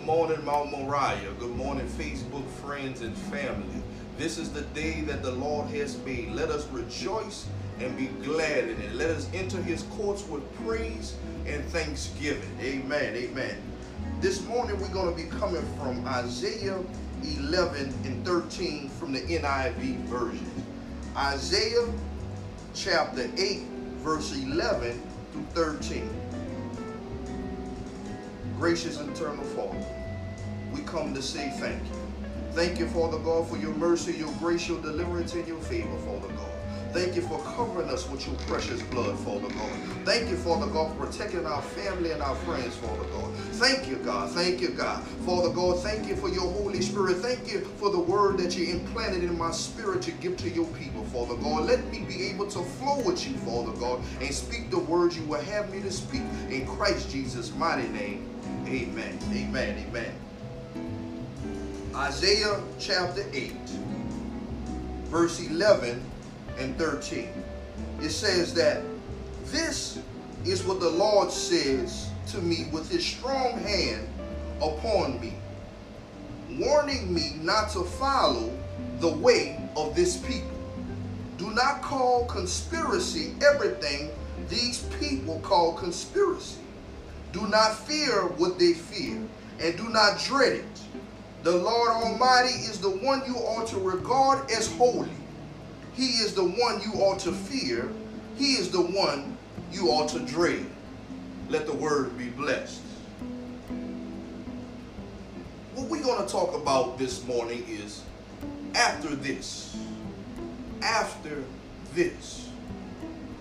Good morning, Mount Moriah. Good morning, Facebook friends and family. This is the day that the Lord has made. Let us rejoice and be glad in it. Let us enter his courts with praise and thanksgiving. Amen. Amen. This morning we're going to be coming from Isaiah 11 and 13 from the NIV version. Isaiah chapter 8, verse 11 through 13. Gracious and eternal Father, we come to say thank you. Thank you, Father God, for your mercy, your grace, your deliverance, and your favor, Father God. Thank you for covering us with your precious blood, Father God. Thank you, Father God, for protecting our family and our friends, Father God. Thank you, God. Thank you, God. Father God, thank you for your Holy Spirit. Thank you for the word that you implanted in my spirit to give to your people, Father God. Let me be able to flow with you, Father God, and speak the words you will have me to speak. In Christ Jesus' mighty name, amen. Amen. Amen. Isaiah chapter 8, verse 11 and 13. It says that this is what the Lord says to me with his strong hand upon me, warning me not to follow the way of this people. Do not call conspiracy everything these people call conspiracy. Do not fear what they fear, and do not dread it. The Lord Almighty is the one you ought to regard as holy. He is the one you ought to fear. He is the one you ought to dread. Let the word be blessed. What we're going to talk about this morning is after this. After this.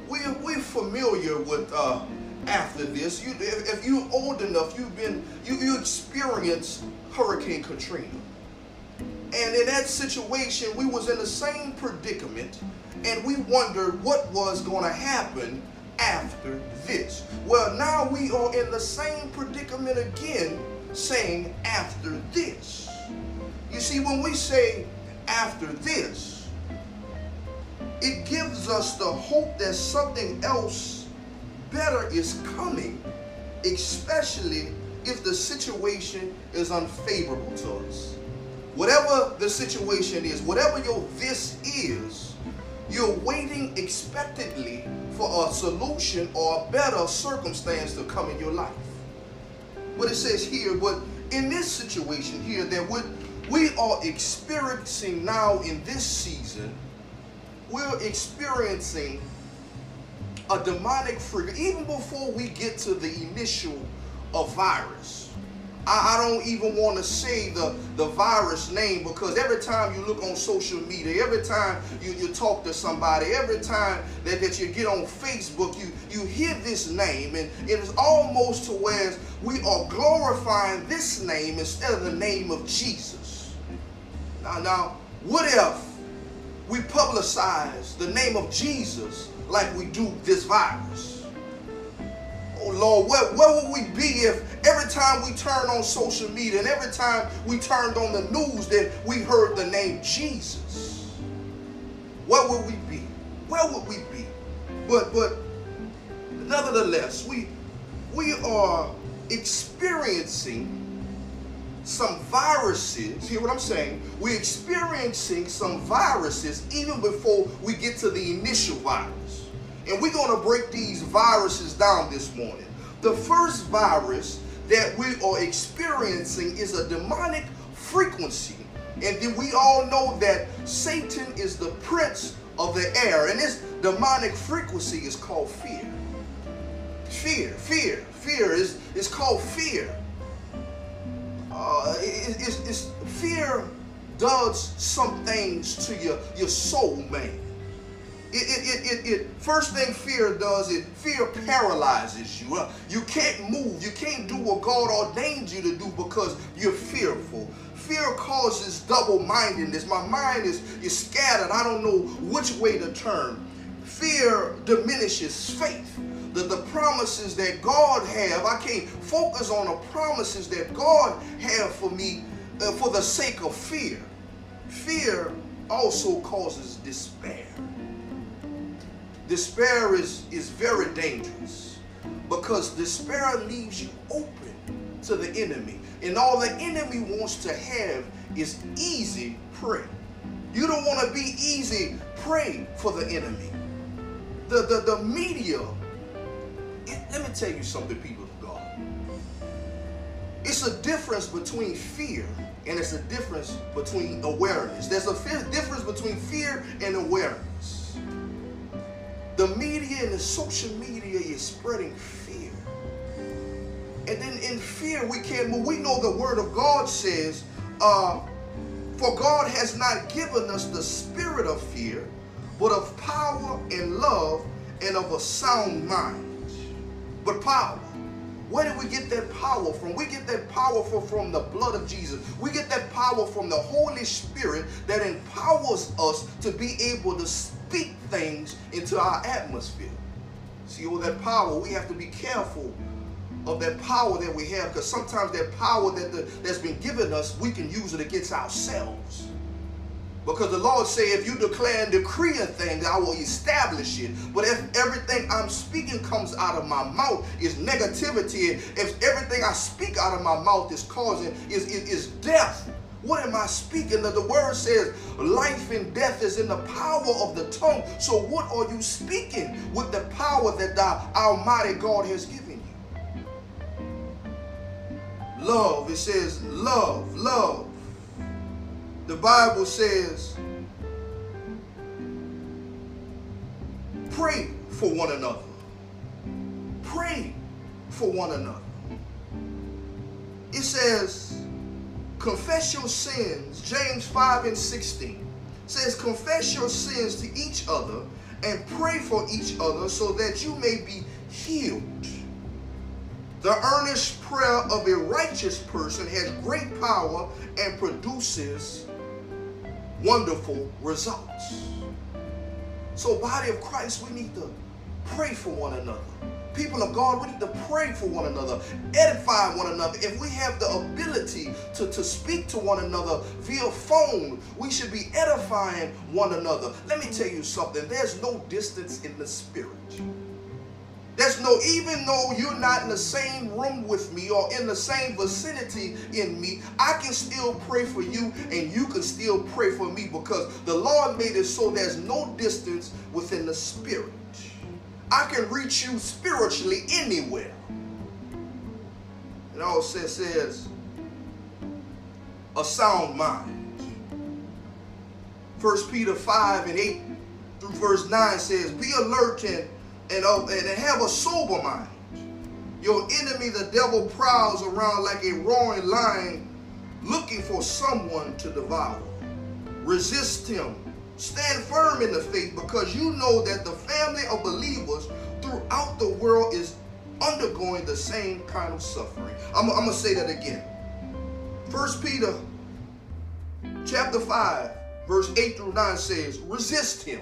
We're, we're familiar with uh, after this. You, if, if you're old enough, you've been, you, you experienced Hurricane Katrina. And in that situation, we was in the same predicament and we wondered what was going to happen after this. Well, now we are in the same predicament again saying after this. You see, when we say after this, it gives us the hope that something else better is coming, especially if the situation is unfavorable to us. Whatever the situation is, whatever your this is, you're waiting expectantly for a solution or a better circumstance to come in your life. But it says here, but in this situation here, that what we are experiencing now in this season, we're experiencing a demonic freak, even before we get to the initial of virus. I, I don't even want to say the, the virus name because every time you look on social media, every time you, you talk to somebody, every time that, that you get on Facebook, you, you hear this name and it is almost to where we are glorifying this name instead of the name of Jesus. Now, now, what if we publicize the name of Jesus like we do this virus? Oh Lord, where, where would we be if every time we turned on social media and every time we turned on the news, that we heard the name Jesus? Where would we be? Where would we be? But but nevertheless, we we are experiencing some viruses. Hear what I'm saying? We're experiencing some viruses even before we get to the initial virus. And we're going to break these viruses down this morning. The first virus that we are experiencing is a demonic frequency. And then we all know that Satan is the prince of the air. And this demonic frequency is called fear. Fear, fear, fear is, is called fear. It, it's, it's, fear does some things to your, your soul, man. It, it, it, it, first thing fear does is fear paralyzes you. Uh, you can't move. You can't do what God ordained you to do because you're fearful. Fear causes double-mindedness. My mind is, is scattered. I don't know which way to turn. Fear diminishes faith. The, the promises that God have, I can't focus on the promises that God have for me uh, for the sake of fear. Fear also causes despair. Despair is, is very dangerous because despair leaves you open to the enemy. And all the enemy wants to have is easy prey. You don't want to be easy prey for the enemy. The, the, the media, let me tell you something, people of God. It's a difference between fear and it's a difference between awareness. There's a difference between fear and awareness. The media and the social media is spreading fear. And then in fear, we can't move. We know the word of God says, uh, For God has not given us the spirit of fear, but of power and love and of a sound mind. But power. Where did we get that power from? We get that power from the blood of Jesus. We get that power from the Holy Spirit that empowers us to be able to speak things into our atmosphere. See, all that power, we have to be careful of that power that we have because sometimes that power that the, that's been given us, we can use it against ourselves. Because the Lord said, if you declare and decree a thing, I will establish it. But if everything I'm speaking comes out of my mouth is negativity, if everything I speak out of my mouth is causing is, is, is death, what am I speaking? The, the word says life and death is in the power of the tongue. So what are you speaking with the power that the Almighty God has given you? Love, it says love, love the Bible says, pray for one another. Pray for one another. It says, confess your sins. James 5 and 16 says, confess your sins to each other and pray for each other so that you may be healed. The earnest prayer of a righteous person has great power and produces wonderful results. So, body of Christ, we need to pray for one another. People of God, we need to pray for one another, edify one another. If we have the ability to, to speak to one another via phone, we should be edifying one another. Let me tell you something there's no distance in the spirit. There's no, even though you're not in the same room with me or in the same vicinity in me, I can still pray for you and you can still pray for me because the Lord made it so there's no distance within the spirit. I can reach you spiritually anywhere. And all it also says a sound mind. First Peter 5 and 8 through verse 9 says, Be alert and and, uh, and have a sober mind. Your enemy, the devil, prowls around like a roaring lion looking for someone to devour. Resist him. Stand firm in the faith because you know that the family of believers throughout the world is undergoing the same kind of suffering. I'm, I'm going to say that again. First Peter chapter 5, verse 8 through 9 says, resist him.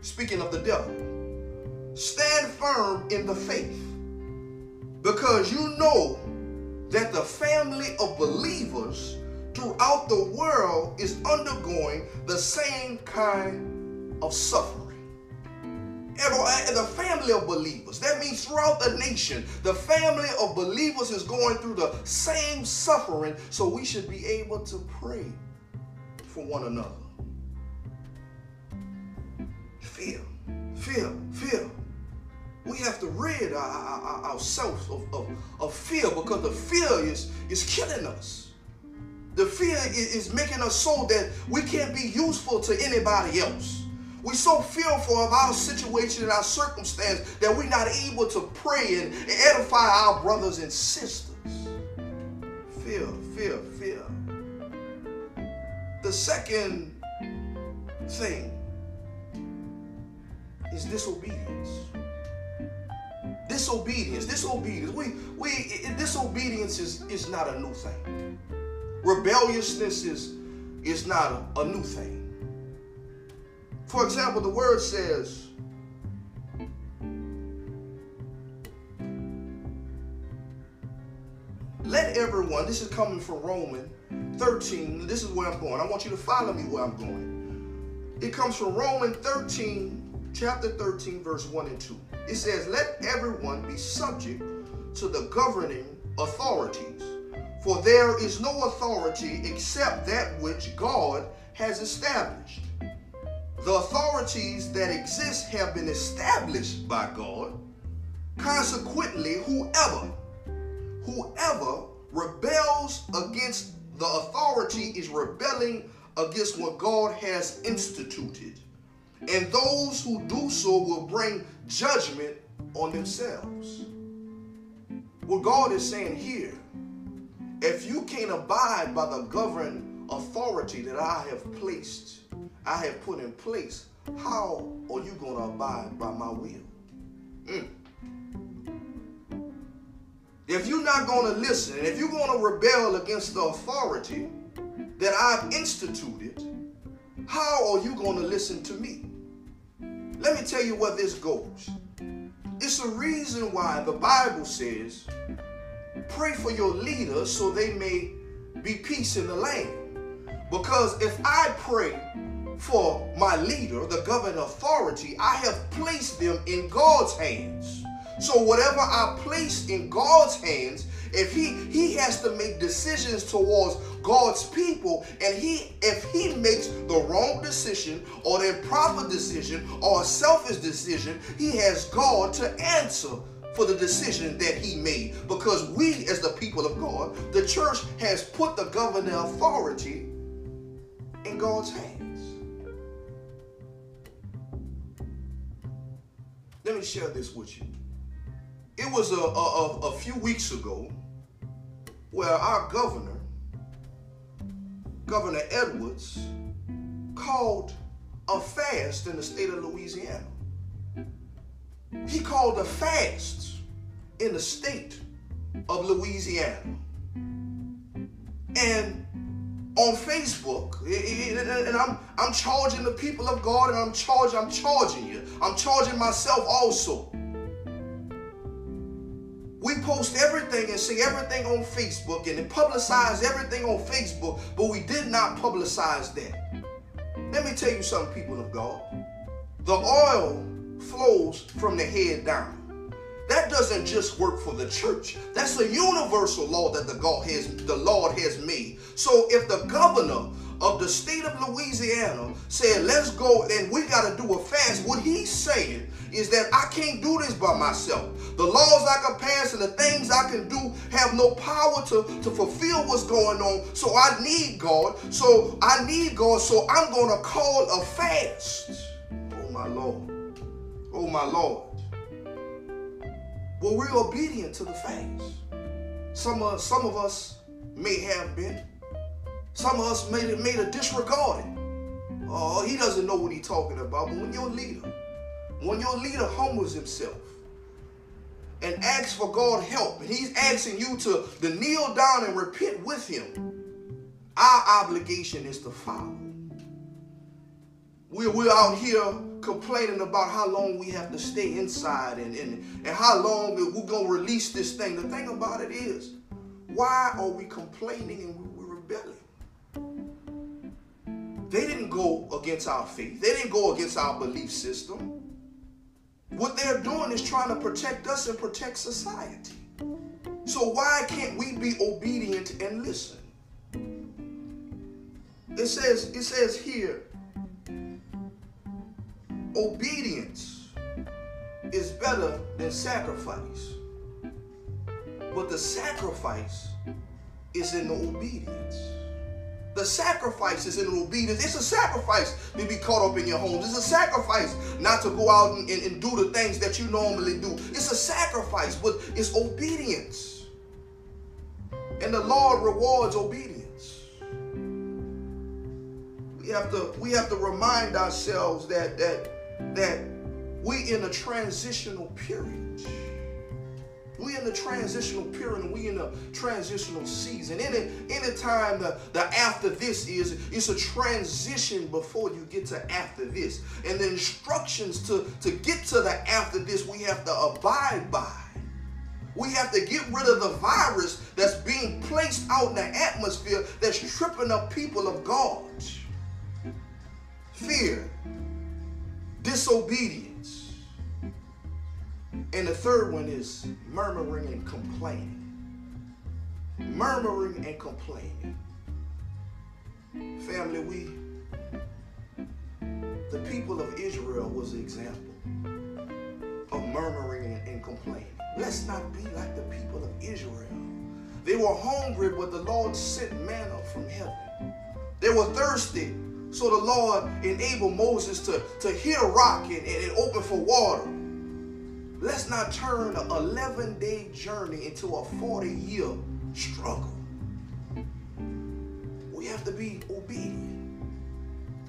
Speaking of the devil stand firm in the faith because you know that the family of believers throughout the world is undergoing the same kind of suffering. And the family of believers, that means throughout the nation, the family of believers is going through the same suffering, so we should be able to pray for one another. Feel, feel, fear we have to rid our, our, ourselves of, of, of, fear because the fear is, is killing us. The fear is, is making us so that we can't be useful to anybody else. We're so fearful of our situation and our circumstance that we're not able to pray and edify our brothers and sisters. Fear, fear, fear. The second thing is disobedience disobedience, disobedience. We, we, disobedience is, is not a new thing. Rebelliousness is, is not a, a new thing. For example, the word says, let everyone, this is coming from Roman 13, this is where I'm going. I want you to follow me where I'm going. It comes from Roman 13, chapter 13, verse 1 and 2 it says, Let everyone be subject to the governing authorities. For there is no authority except that which God has established. The authorities that exist have been established by God. Consequently, whoever, whoever rebels against the authority is rebelling against what God has instituted. And those who do so will bring judgment on themselves. What God is saying here, if you can't abide by the governing authority that I have placed, I have put in place, how are you going to abide by my will? Mm. If you're not going to listen, if you're going to rebel against the authority that I've instituted, how are you going to listen to me? Let me tell you where this goes. It's a reason why the Bible says, pray for your leaders so they may be peace in the land. Because if I pray for my leader, the governing authority, I have placed them in God's hands. So whatever I place in God's hands, if he he has to make decisions towards God's people, and he if he makes the wrong decision or the improper decision or a selfish decision, he has God to answer for the decision that he made. Because we, as the people of God, the church has put the governing authority in God's hands. Let me share this with you. It was a, a, a few weeks ago where our governor, Governor Edwards, called a fast in the state of Louisiana. He called a fast in the state of Louisiana. And on Facebook, and I'm I'm charging the people of God, and I'm charging, I'm charging you. I'm charging myself also. Post everything and see everything on Facebook and publicize everything on Facebook, but we did not publicize that. Let me tell you something, people of God. The oil flows from the head down. That doesn't just work for the church. That's a universal law that the God has the Lord has made. So if the governor of the state of Louisiana said, let's go and we got to do a fast, what he's saying is that I can't do this by myself. The laws I can pass and the things I can do have no power to, to fulfill what's going on. So I need God. So I need God. So I'm going to call a fast. Oh, my Lord. Oh, my Lord. Well, we're obedient to the fast. Some of, some of us may have been. Some of us made it made a disregard it. Oh, he doesn't know what he's talking about. But when your leader, when your leader humbles himself and asks for God help, and he's asking you to, to kneel down and repent with him, our obligation is to follow. We're, we're out here complaining about how long we have to stay inside and, and, and how long we're going to release this thing. The thing about it is, why are we complaining and we're rebelling? They didn't go against our faith. They didn't go against our belief system. What they're doing is trying to protect us and protect society. So why can't we be obedient and listen? It says, it says here, obedience is better than sacrifice. But the sacrifice is in the obedience. The sacrifices in obedience. It's a sacrifice to be caught up in your homes. It's a sacrifice not to go out and, and, and do the things that you normally do. It's a sacrifice, but it's obedience. And the Lord rewards obedience. We have to we have to remind ourselves that that that we in a transitional period. We in the transitional period we in the transitional season. Any any time the, the after this is, it's a transition before you get to after this. And the instructions to, to get to the after this, we have to abide by. We have to get rid of the virus that's being placed out in the atmosphere that's tripping up people of God. Fear, disobedience. And the third one is murmuring and complaining. murmuring and complaining. Family, we, the people of Israel was an example of murmuring and, and complaining. Let's not be like the people of Israel. They were hungry, but the Lord sent manna from heaven. They were thirsty, so the Lord enabled Moses to, to hit a rock and, and, and open for water. Let's not turn an 11 day journey into a 40 year struggle. We have to be obedient.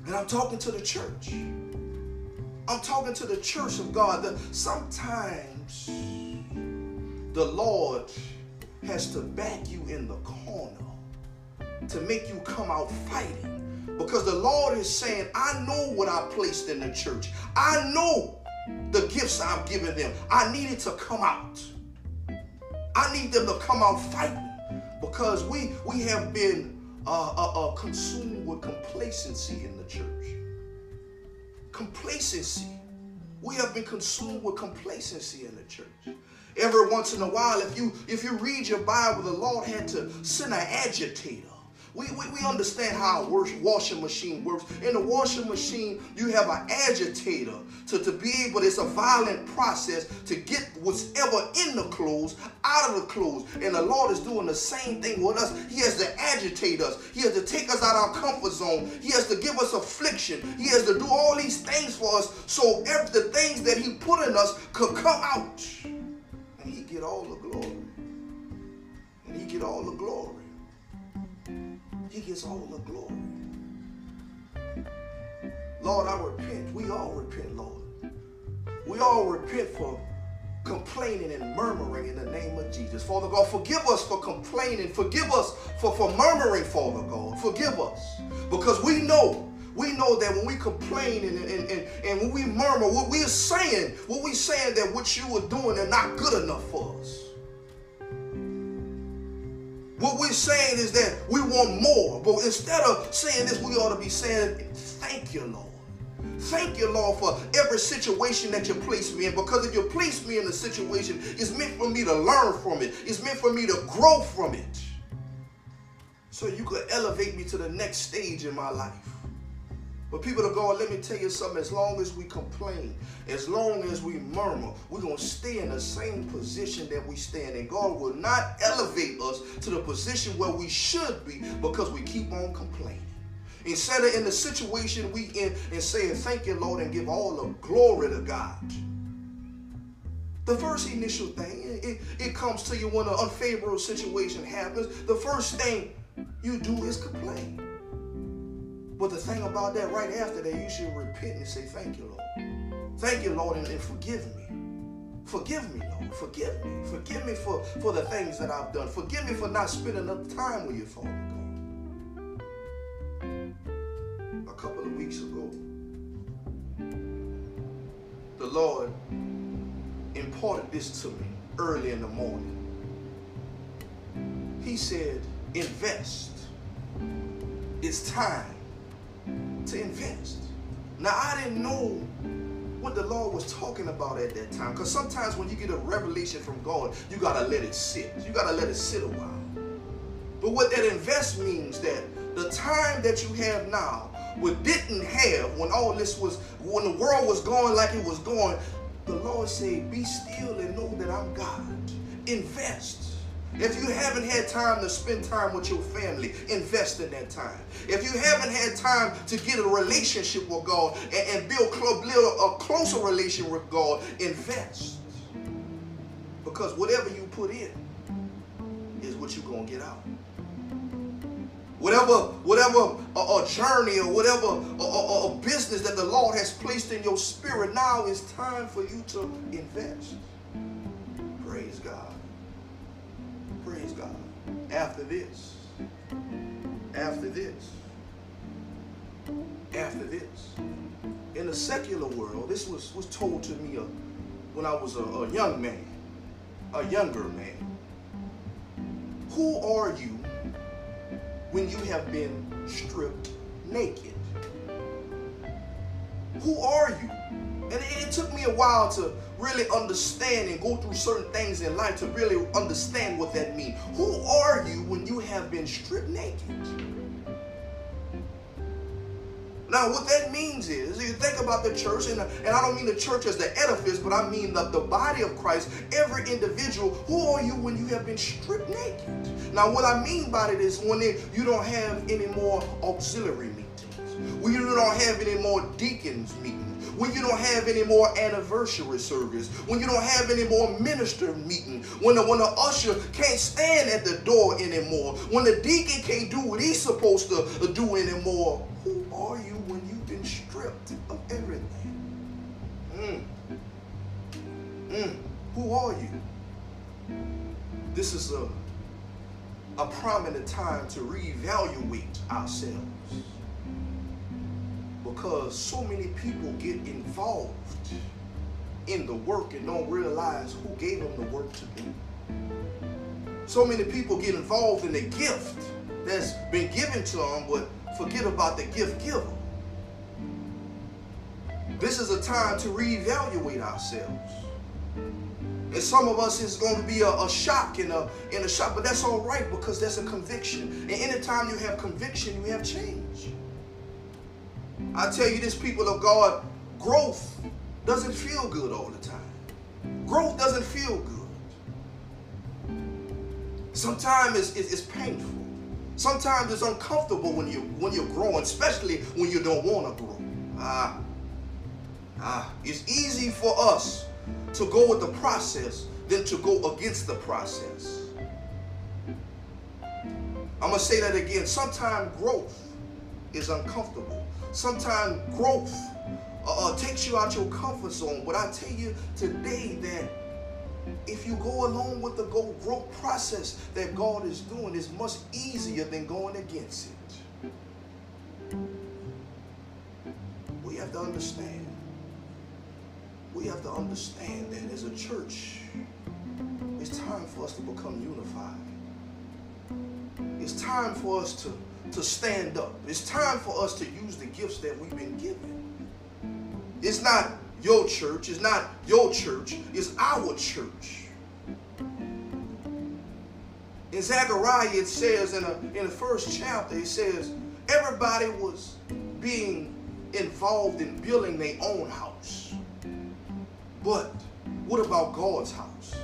And I'm talking to the church. I'm talking to the church of God that sometimes the Lord has to back you in the corner to make you come out fighting. Because the Lord is saying, I know what I placed in the church. I know the gifts I've given them. I needed to come out. I need them to come out fighting because we we have been uh, uh, uh, consumed with complacency in the church. Complacency. We have been consumed with complacency in the church. Every once in a while, if you if you read your Bible, the Lord had to send an agitator we, we, we understand how a washing machine works. In the washing machine, you have an agitator to, to be able, it's a violent process to get whatever in the clothes out of the clothes. And the Lord is doing the same thing with us. He has to agitate us. He has to take us out of our comfort zone. He has to give us affliction. He has to do all these things for us so every, the things that he put in us could come out. And he get all the glory. And he get all the glory. He gets all the glory. Lord, I repent. We all repent, Lord. We all repent for complaining and murmuring in the name of Jesus. Father God, forgive us for complaining. Forgive us for, for murmuring, Father God. Forgive us. Because we know we know that when we complain and, and, and, and when we murmur, what we're saying, what we're saying that what you are doing are not good enough for us. What we're saying is that we want more. But instead of saying this, we ought to be saying, Thank you, Lord. Thank you, Lord, for every situation that you place me in. Because if you place me in a situation, it's meant for me to learn from it, it's meant for me to grow from it. So you could elevate me to the next stage in my life. But people are going, let me tell you something, as long as we complain, as long as we murmur, we're going to stay in the same position that we stand in. God will not elevate us to the position where we should be because we keep on complaining. Instead of in the situation we in and saying, thank you, Lord, and give all the glory to God. The first initial thing, it, it comes to you when an unfavorable situation happens. The first thing you do is complain. But the thing about that, right after that, you should repent and say, Thank you, Lord. Thank you, Lord, and, and forgive me. Forgive me, Lord. Forgive me. Forgive me for, for the things that I've done. Forgive me for not spending enough time with you, Father God. A couple of weeks ago, the Lord imparted this to me early in the morning. He said, invest. It's time to invest. Now, I didn't know what the Lord was talking about at that time. Because sometimes when you get a revelation from God, you got to let it sit. You got to let it sit a while. But what that invest means that the time that you have now, what didn't have when all this was, when the world was going like it was going, the Lord said, be still and know that I'm God. Invest. If you haven't had time to spend time with your family, invest in that time. If you haven't had time to get a relationship with God and, and build, build a closer relationship with God, invest. Because whatever you put in is what you're going to get out. Whatever, whatever a, a journey or whatever a, a, a business that the Lord has placed in your spirit, now is time for you to invest. Praise God. After this, after this, after this, in the secular world, this was, was told to me uh, when I was a, a young man, a younger man. Who are you when you have been stripped naked? Who are you? And it, it took me a while to really understand and go through certain things in life to really understand what that means. Who are you when you have been stripped naked? Now, what that means is, you think about the church, and, and I don't mean the church as the edifice, but I mean the, the body of Christ, every individual. Who are you when you have been stripped naked? Now, what I mean by it is when it, you don't have any more auxiliary meetings, when you don't have any more deacons meetings, when you don't have any more anniversary service, when you don't have any more minister meeting, when the, when the usher can't stand at the door anymore, when the deacon can't do what he's supposed to do anymore, who are you when you've been stripped of everything? Mm. Mm. Who are you? This is a, a prominent time to reevaluate ourselves because so many people get involved in the work and don't realize who gave them the work to do. So many people get involved in the gift that's been given to them, but forget about the gift giver. This is a time to reevaluate ourselves. And some of us is going to be a, a, shock in a in a shock, but that's all right because that's a conviction. And anytime you have conviction, you have change. I tell you this, people of God, growth doesn't feel good all the time. Growth doesn't feel good. Sometimes it's, it's, it's painful. Sometimes it's uncomfortable when you when you're growing, especially when you don't want to grow. Ah, ah, it's easy for us to go with the process than to go against the process. I'm gonna say that again. Sometimes growth is uncomfortable sometimes growth uh, uh, takes you out your comfort zone. But I tell you today that if you go along with the growth process that God is doing, it's much easier than going against it. We have to understand. We have to understand that as a church, it's time for us to become unified. It's time for us to to stand up. It's time for us to use the gifts that we've been given. It's not your church, it's not your church, it's our church. In Zechariah, it says in, a, in the first chapter, it says, everybody was being involved in building their own house. But what about God's house?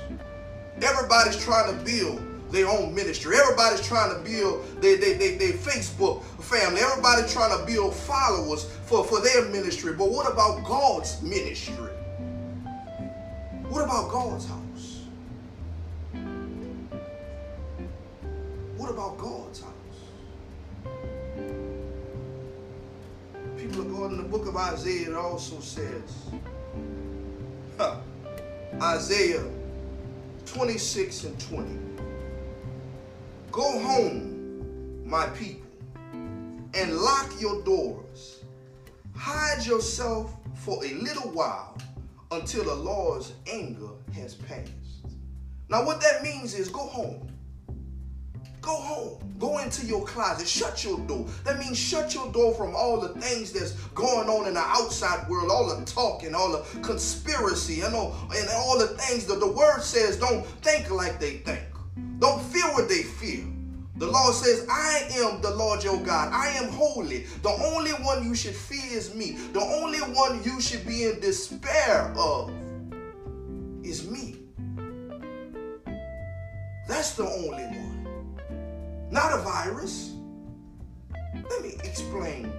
Everybody's trying to build their own ministry. Everybody's trying to build their, their, their, their, Facebook family. Everybody's trying to build followers for, for their ministry. But what about God's ministry? What about God's house? What about God's house? People are going in the book of Isaiah, it also says, huh, Isaiah 26 and 20. Go home, my people, and lock your doors. Hide yourself for a little while until the Lord's anger has passed. Now, what that means is go home. Go home. Go into your closet. Shut your door. That means shut your door from all the things that's going on in the outside world, all the talk and all the conspiracy and all, and all the things that the word says don't think like they think. Don't fear what they fear. The Lord says, I am the Lord your God. I am holy. The only one you should fear is me. The only one you should be in despair of is me. That's the only one. Not a virus. Let me explain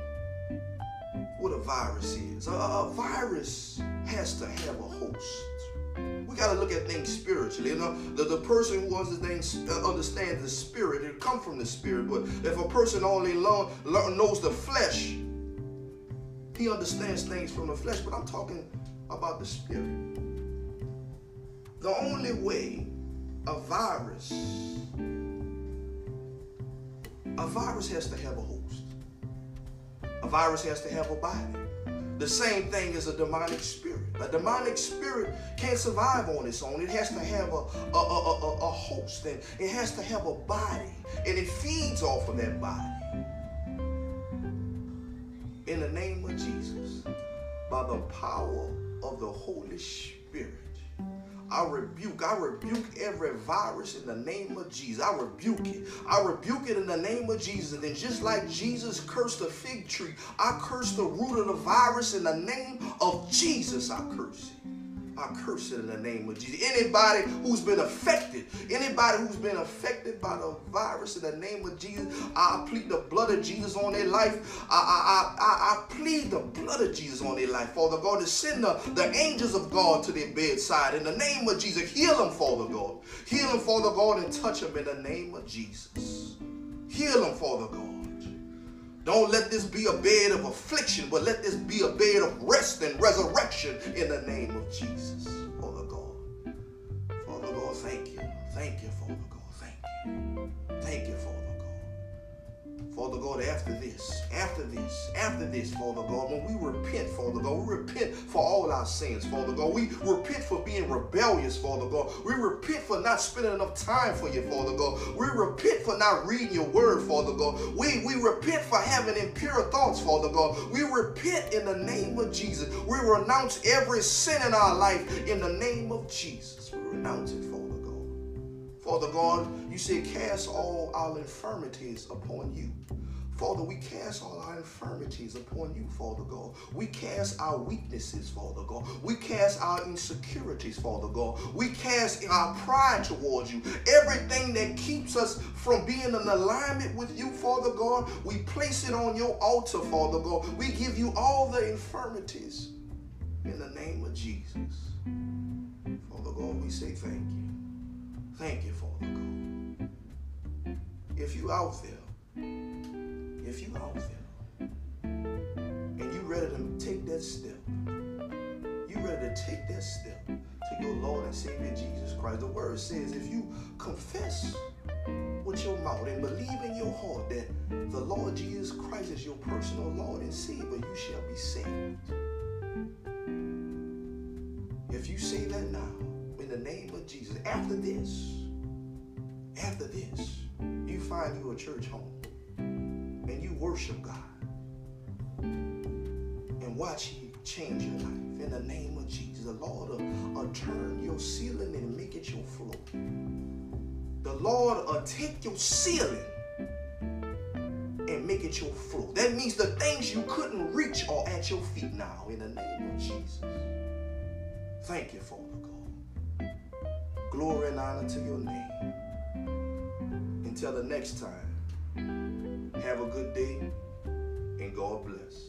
what a virus is. A, a virus has to have a host. We got to look at things spiritually. You know, the, the person who understands, uh, understands the spirit, it come from the spirit. But if a person only learn, learn, knows the flesh, he understands things from the flesh. But I'm talking about the spirit. The only way a virus, a virus has to have a host. A virus has to have a body. The same thing as a demonic spirit. A demonic spirit can't survive on its own. It has to have a, a, a, a, a host and it has to have a body and it feeds off of that body. In the name of Jesus, by the power of the Holy Spirit, I rebuke, I rebuke every virus in the name of Jesus. I rebuke it. I rebuke it in the name of Jesus. And then just like Jesus cursed the fig tree, I curse the root of the virus in the name of Jesus. I curse it. I curse it in the name of Jesus. Anybody who's been affected, anybody who's been affected by the virus in the name of Jesus, I plead the blood of Jesus on their life. I, I, I, I plead the blood of Jesus on their life. Father God, to send the, the angels of God to their bedside in the name of Jesus. Heal them, Father God. Heal them, Father God, and touch them in the name of Jesus. Heal them, Father God. Don't let this be a bed of affliction, but let this be a bed of rest and resurrection in the name of Jesus. Father God. Father God, thank you. Thank you, Father God. Thank you. Thank you, Father. Father God, after this, after this, after this, Father God, when we repent, Father God, we repent for all our sins, Father God. We repent for being rebellious, Father God. We repent for not spending enough time for you, Father God. We repent for not reading your word, Father God. We, we repent for having impure thoughts, Father God. We repent in the name of Jesus. We renounce every sin in our life in the name of Jesus. We renounce it, Father. Father God, you say, cast all our infirmities upon you. Father, we cast all our infirmities upon you, Father God. We cast our weaknesses, Father God. We cast our insecurities, Father God. We cast our pride towards you. Everything that keeps us from being in alignment with you, Father God, we place it on your altar, Father God. We give you all the infirmities in the name of Jesus. Father God, we say thank you. Thank you, Father God. If you out there, if you out there and you ready to take that step, you ready to take that step to your Lord and Savior Jesus Christ. The word says if you confess with your mouth and believe in your heart that the Lord Jesus Christ is your personal Lord and Savior, you shall be saved. After this, after this, you find you a church home and you worship God and watch Him change your life in the name of Jesus. The Lord will, will turn your ceiling and make it your floor. The Lord will take your ceiling and make it your floor. That means the things you couldn't reach are at your feet now in the name of Jesus. Thank you, Father. Glory and honor to your name. Until the next time, have a good day and God bless.